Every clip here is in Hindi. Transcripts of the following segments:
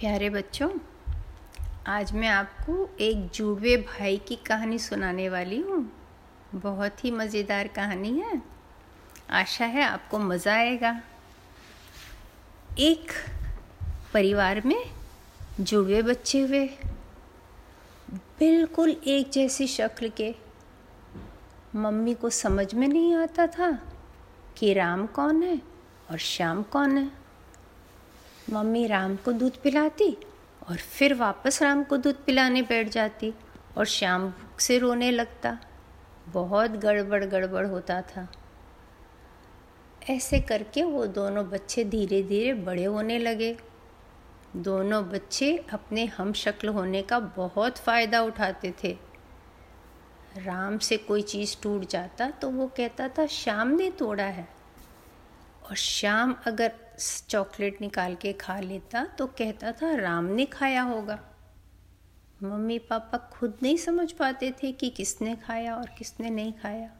प्यारे बच्चों, आज मैं आपको एक जुड़वे भाई की कहानी सुनाने वाली हूँ। बहुत ही मज़ेदार कहानी है। आशा है आपको मज़ा आएगा। एक परिवार में जुड़वे बच्चे हुए। बिल्कुल एक जैसी शक्ल के। मम्मी को समझ में नहीं आता था कि राम कौन है और श्याम कौन है। मम्मी राम को दूध पिलाती और फिर वापस राम को दूध पिलाने बैठ जाती और शाम से रोने लगता। बहुत गड़बड़ गड़बड़ होता था। ऐसे करके वो दोनों बच्चे धीरे धीरे बड़े होने लगे। दोनों बच्चे अपने हम शक्ल होने का बहुत फ़ायदा उठाते थे। राम से कोई चीज़ टूट जाता तो वो कहता था शाम ने तोड़ा है। और शाम अगर चॉकलेट निकाल के खा लेता तो कहता था, राम ने खाया होगा। मम्मी पापा खुद नहीं समझ पाते थे कि किसने खाया और किसने नहीं खाया।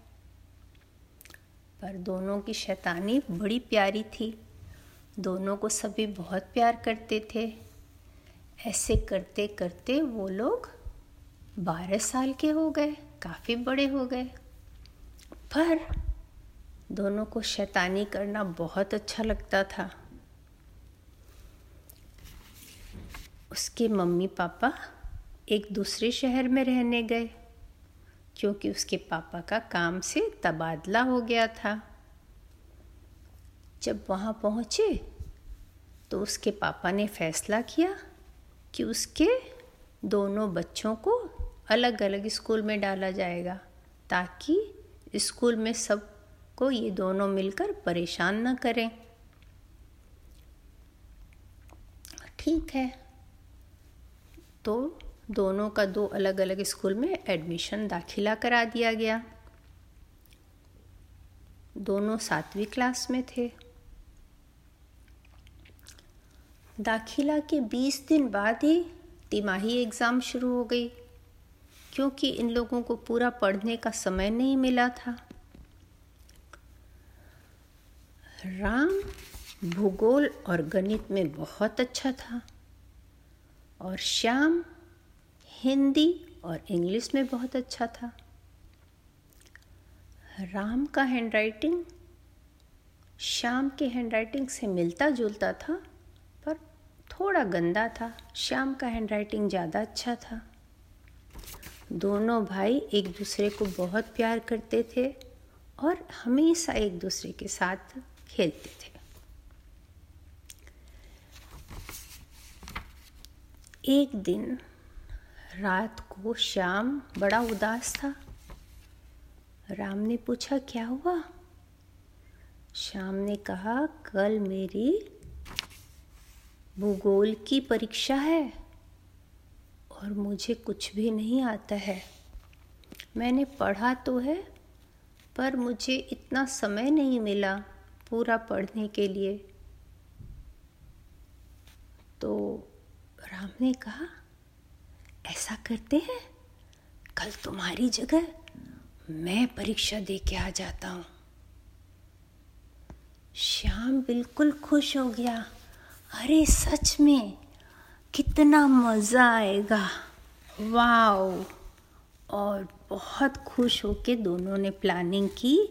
पर दोनों की शैतानी बड़ी प्यारी थी। दोनों को सभी बहुत प्यार करते थे। ऐसे करते करते वो लोग बारह साल के हो गए, काफ़ी बड़े हो गए। पर दोनों को शैतानी करना बहुत अच्छा लगता था। उसके मम्मी पापा एक दूसरे शहर में रहने गए, क्योंकि उसके पापा का काम से तबादला हो गया था। जब वहाँ पहुँचे तो उसके पापा ने फैसला किया कि उसके दोनों बच्चों को अलग अलग स्कूल में डाला जाएगा, ताकि स्कूल में सब को ये दोनों मिलकर परेशान न करें। ठीक है। तो दोनों का दो अलग अलग स्कूल में एडमिशन दाखिला करा दिया गया। दोनों सातवीं क्लास में थे। दाखिला के बीस दिन बाद ही तिमाही एग्ज़ाम शुरू हो गई, क्योंकि इन लोगों को पूरा पढ़ने का समय नहीं मिला था। राम भूगोल और गणित में बहुत अच्छा था और श्याम हिंदी और इंग्लिश में बहुत अच्छा था। राम का हैंडराइटिंग, श्याम के हैंडराइटिंग से मिलता जुलता था, पर थोड़ा गंदा था। श्याम का हैंडराइटिंग ज़्यादा अच्छा था। दोनों भाई एक दूसरे को बहुत प्यार करते थे और हमेशा एक दूसरे के साथ खेलते थे। एक दिन रात को श्याम बड़ा उदास था। राम ने पूछा, क्या हुआ? श्याम ने कहा, कल मेरी भूगोल की परीक्षा है और मुझे कुछ भी नहीं आता है। मैंने पढ़ा तो है, पर मुझे इतना समय नहीं मिला। पूरा पढ़ने के लिए। तो राम ने कहा, ऐसा करते हैं? कल तुम्हारी जगह मैं परीक्षा दे के आ जाता हूँ। श्याम बिल्कुल खुश हो गया। अरे, सच में कितना मज़ा आएगा। वाओ! और बहुत खुश होके दोनों ने प्लानिंग की।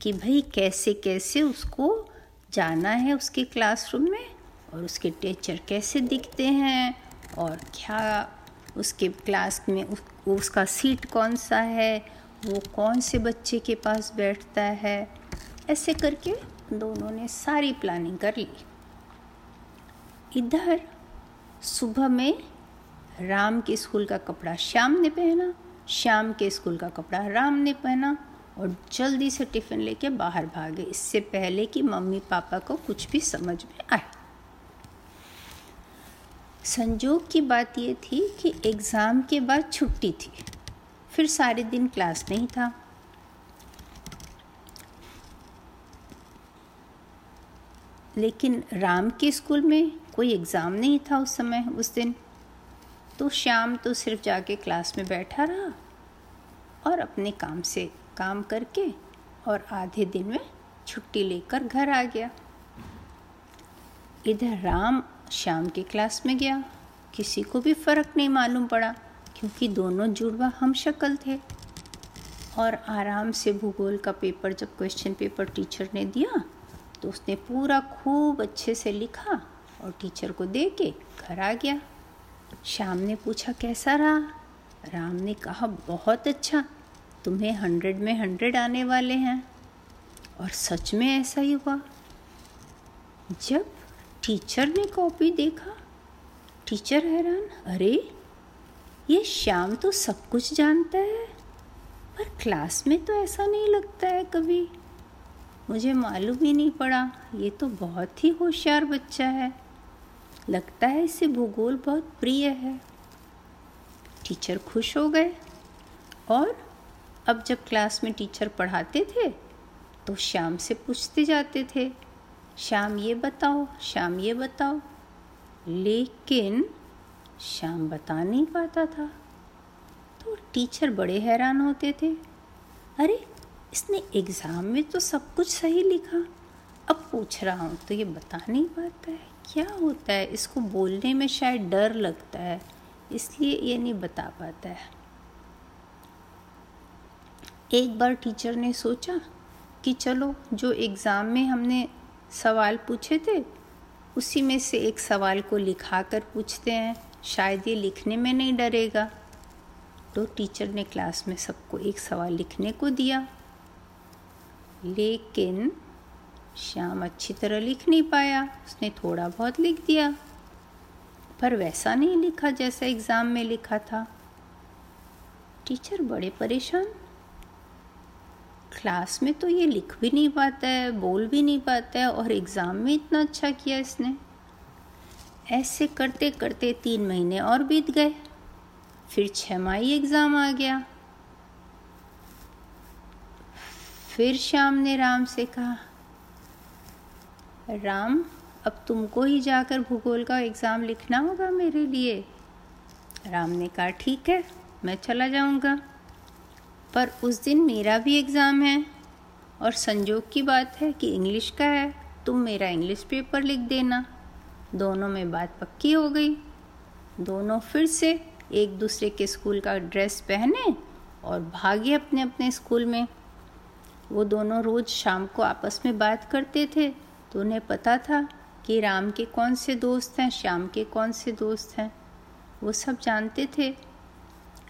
कि भाई कैसे कैसे उसको जाना है उसके क्लासरूम में और उसके टीचर कैसे दिखते हैं और क्या उसके क्लास में उस, उसका सीट कौन सा है वो कौन से बच्चे के पास बैठता है ऐसे करके दोनों ने सारी प्लानिंग कर ली। इधर सुबह में राम के स्कूल का कपड़ा श्याम ने पहना श्याम के स्कूल का कपड़ा राम ने पहना और जल्दी से टिफ़िन लेके बाहर भागे इससे पहले कि मम्मी पापा को कुछ भी समझ में आए। संजोग की बात ये थी कि एग्ज़ाम के बाद छुट्टी थी। फिर सारे दिन क्लास नहीं था। लेकिन राम के स्कूल में कोई एग्ज़ाम नहीं था उस समय, उस दिन। तो शाम तो सिर्फ़ जाके क्लास में बैठा रहा और अपने काम से काम करके और आधे दिन में छुट्टी लेकर घर आ गया। इधर राम शाम के क्लास में गया। किसी को भी फ़र्क नहीं मालूम पड़ा, क्योंकि दोनों जुड़वा हम शक्ल थे। और आराम से भूगोल का पेपर जब क्वेश्चन पेपर टीचर ने दिया तो उसने पूरा खूब अच्छे से लिखा और टीचर को दे के घर आ गया। शाम ने पूछा, कैसा रहा? राम ने कहा, बहुत अच्छा। तुम्हें हंड्रेड में हंड्रेड आने वाले हैं। और सच में ऐसा ही हुआ। जब टीचर ने कॉपी देखा, टीचर हैरान, अरे, ये श्याम तो सब कुछ जानता है, पर क्लास में तो ऐसा नहीं लगता है कभी। मुझे मालूम ही नहीं पड़ा, ये तो बहुत ही होशियार बच्चा है। लगता है इसे भूगोल बहुत प्रिय है। टीचर खुश हो गए और अब जब क्लास में टीचर पढ़ाते थे तो शाम से पूछते जाते थे शाम ये बताओ शाम ये बताओ। लेकिन शाम बता नहीं पाता था। तो टीचर बड़े हैरान होते थे। अरे, इसने एग्ज़ाम में तो सब कुछ सही लिखा। अब पूछ रहा हूँ तो ये बता नहीं पाता है। क्या होता है? इसको बोलने में शायद डर लगता है, इसलिए ये नहीं बता पाता है। एक बार टीचर ने सोचा कि चलो, जो एग्ज़ाम में हमने सवाल पूछे थे, उसी में से एक सवाल को लिखा कर पूछते हैं। शायद ये लिखने में नहीं डरेगा। तो टीचर ने क्लास में सबको एक सवाल लिखने को दिया। लेकिन श्याम अच्छी तरह लिख नहीं पाया। उसने थोड़ा बहुत लिख दिया। पर वैसा नहीं लिखा जैसा एग्ज़ाम में लिखा था। टीचर बड़े परेशान क्लास में तो ये लिख भी नहीं पाता है, बोल भी नहीं पाता है और एग्ज़ाम में इतना अच्छा किया इसने। ऐसे करते करते तीन महीने और बीत गए। फिर छमाही एग्ज़ाम आ गया। फिर शाम ने राम से कहा, राम, अब तुमको ही जाकर भूगोल का एग्ज़ाम लिखना होगा मेरे लिए। राम ने कहा, ठीक है, मैं चला जाऊँगा। पर उस दिन मेरा भी एग्ज़ाम है और संजोग की बात है कि इंग्लिश का है, तुम मेरा इंग्लिश पेपर लिख देना। दोनों में बात पक्की हो गई। दोनों फिर से एक दूसरे के स्कूल का ड्रेस पहने और भागे अपने अपने स्कूल में। वो दोनों रोज़ शाम को आपस में बात करते थे तो उन्हें पता था कि राम के कौन से दोस्त हैं, श्याम के कौन से दोस्त हैं। वो सब जानते थे।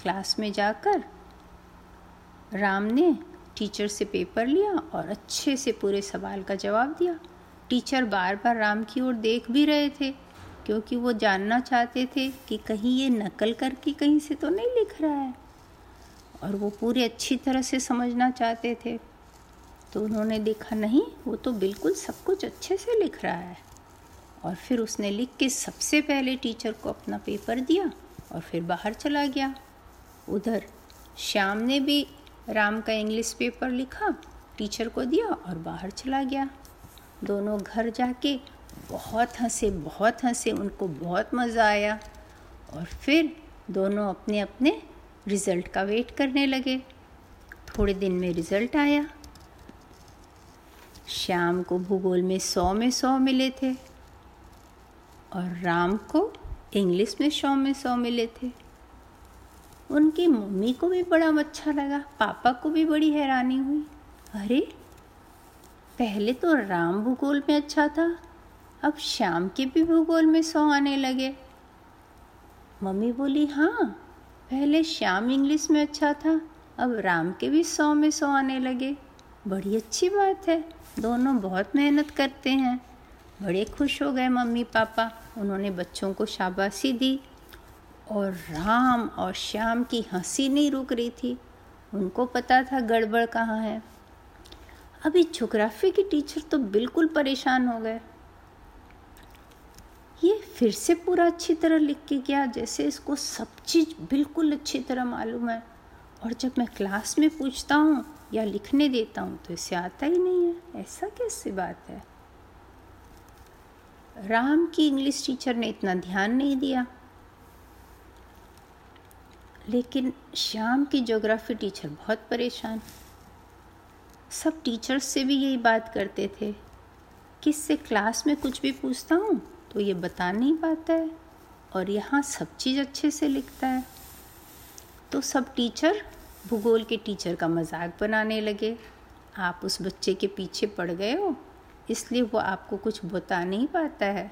क्लास में जाकर राम ने टीचर से पेपर लिया और अच्छे से पूरे सवाल का जवाब दिया। टीचर बार बार राम की ओर देख भी रहे थे, क्योंकि वो जानना चाहते थे कि कहीं ये नकल करके कहीं से तो नहीं लिख रहा है। और वो पूरे अच्छी तरह से समझना चाहते थे। तो उन्होंने देखा, नहीं, वो तो बिल्कुल सब कुछ अच्छे से लिख रहा है। और फिर उसने लिख के सबसे पहले टीचर को अपना पेपर दिया और फिर बाहर चला गया। उधर श्याम ने भी राम का इंग्लिश पेपर लिखा टीचर को दिया और बाहर चला गया। दोनों घर जाके बहुत हंसे बहुत हंसे, उनको बहुत मज़ा आया। और फिर दोनों अपने अपने रिज़ल्ट का वेट करने लगे। थोड़े दिन में रिज़ल्ट आया। श्याम को भूगोल में सौ में सौ मिले थे और राम को इंग्लिश में सौ में सौ मिले थे। उनकी मम्मी को भी बड़ा अच्छा लगा, पापा को भी बड़ी हैरानी हुई। अरे, पहले तो राम भूगोल में अच्छा था, अब शाम के भी भूगोल में सौ आने लगे। मम्मी बोली हाँ पहले श्याम इंग्लिश में अच्छा था, अब राम के भी सौ में सौ आने लगे। बड़ी अच्छी बात है, दोनों बहुत मेहनत करते हैं। बड़े खुश हो गए मम्मी पापा, उन्होंने बच्चों को शाबाशी दी और राम और श्याम की हँसी नहीं रुक रही थी। उनको पता था गड़बड़ कहाँ है। अभी जोग्राफी की टीचर तो बिल्कुल परेशान हो गए। ये फिर से पूरा अच्छी तरह लिख के गया, जैसे इसको सब चीज़ बिल्कुल अच्छी तरह मालूम है। और जब मैं क्लास में पूछता हूँ या लिखने देता हूँ तो इसे आता ही नहीं है। ऐसा कैसी बात है? राम की इंग्लिश टीचर ने इतना ध्यान नहीं दिया। लेकिन श्याम की ज्योग्राफी टीचर बहुत परेशान। सब टीचर्स से भी यही बात करते थे कि इससे क्लास में कुछ भी पूछता हूँ तो ये बता नहीं पाता है और यहाँ सब चीज़ अच्छे से लिखता है। तो सब टीचर भूगोल के टीचर का मज़ाक बनाने लगे। आप उस बच्चे के पीछे पड़ गए हो, इसलिए वो आपको कुछ बता नहीं पाता है।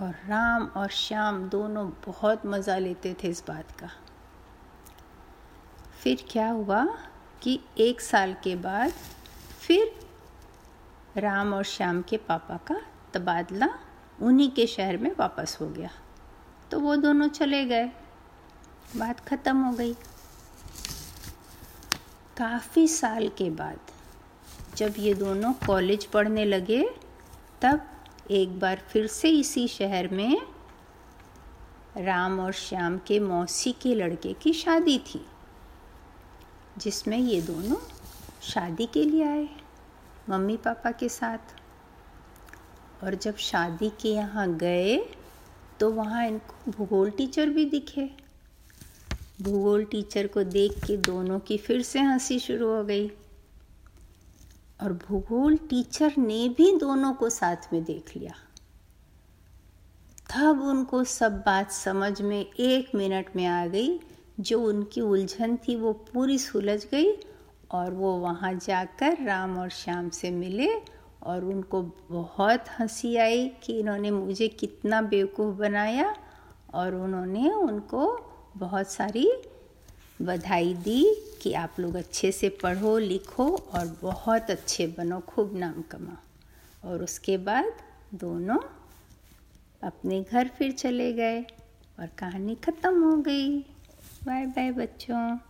और राम और श्याम दोनों बहुत मज़ा लेते थे इस बात का। फिर क्या हुआ कि एक साल के बाद फिर राम और श्याम के पापा का तबादला उन्हीं के शहर में वापस हो गया। तो वो दोनों चले गए। बात ख़त्म हो गई। काफ़ी साल के बाद जब ये दोनों कॉलेज पढ़ने लगे, तब एक बार फिर से इसी शहर में राम और श्याम के मौसी के लड़के की शादी थी। जिसमें ये दोनों शादी के लिए आए, मम्मी पापा के साथ। और जब शादी के यहाँ गए तो वहाँ इनको भूगोल टीचर भी दिखे। भूगोल टीचर को देख के दोनों की फिर से हँसी शुरू हो गई। और भूगोल टीचर ने भी दोनों को साथ में देख लिया। तब उनको सब बात समझ में एक मिनट में आ गई जो उनकी उलझन थी वो पूरी सुलझ गई और वो वहाँ जाकर राम और श्याम से मिले और उनको बहुत हँसी आई कि इन्होंने मुझे कितना बेवकूफ़ बनाया और उन्होंने उनको बहुत सारी बधाई दी कि आप लोग अच्छे से पढ़ो, लिखो और बहुत अच्छे बनो, खूब नाम कमाओ। और उसके बाद दोनों अपने घर फिर चले गए और कहानी ख़त्म हो गई। बाय बाय बच्चों।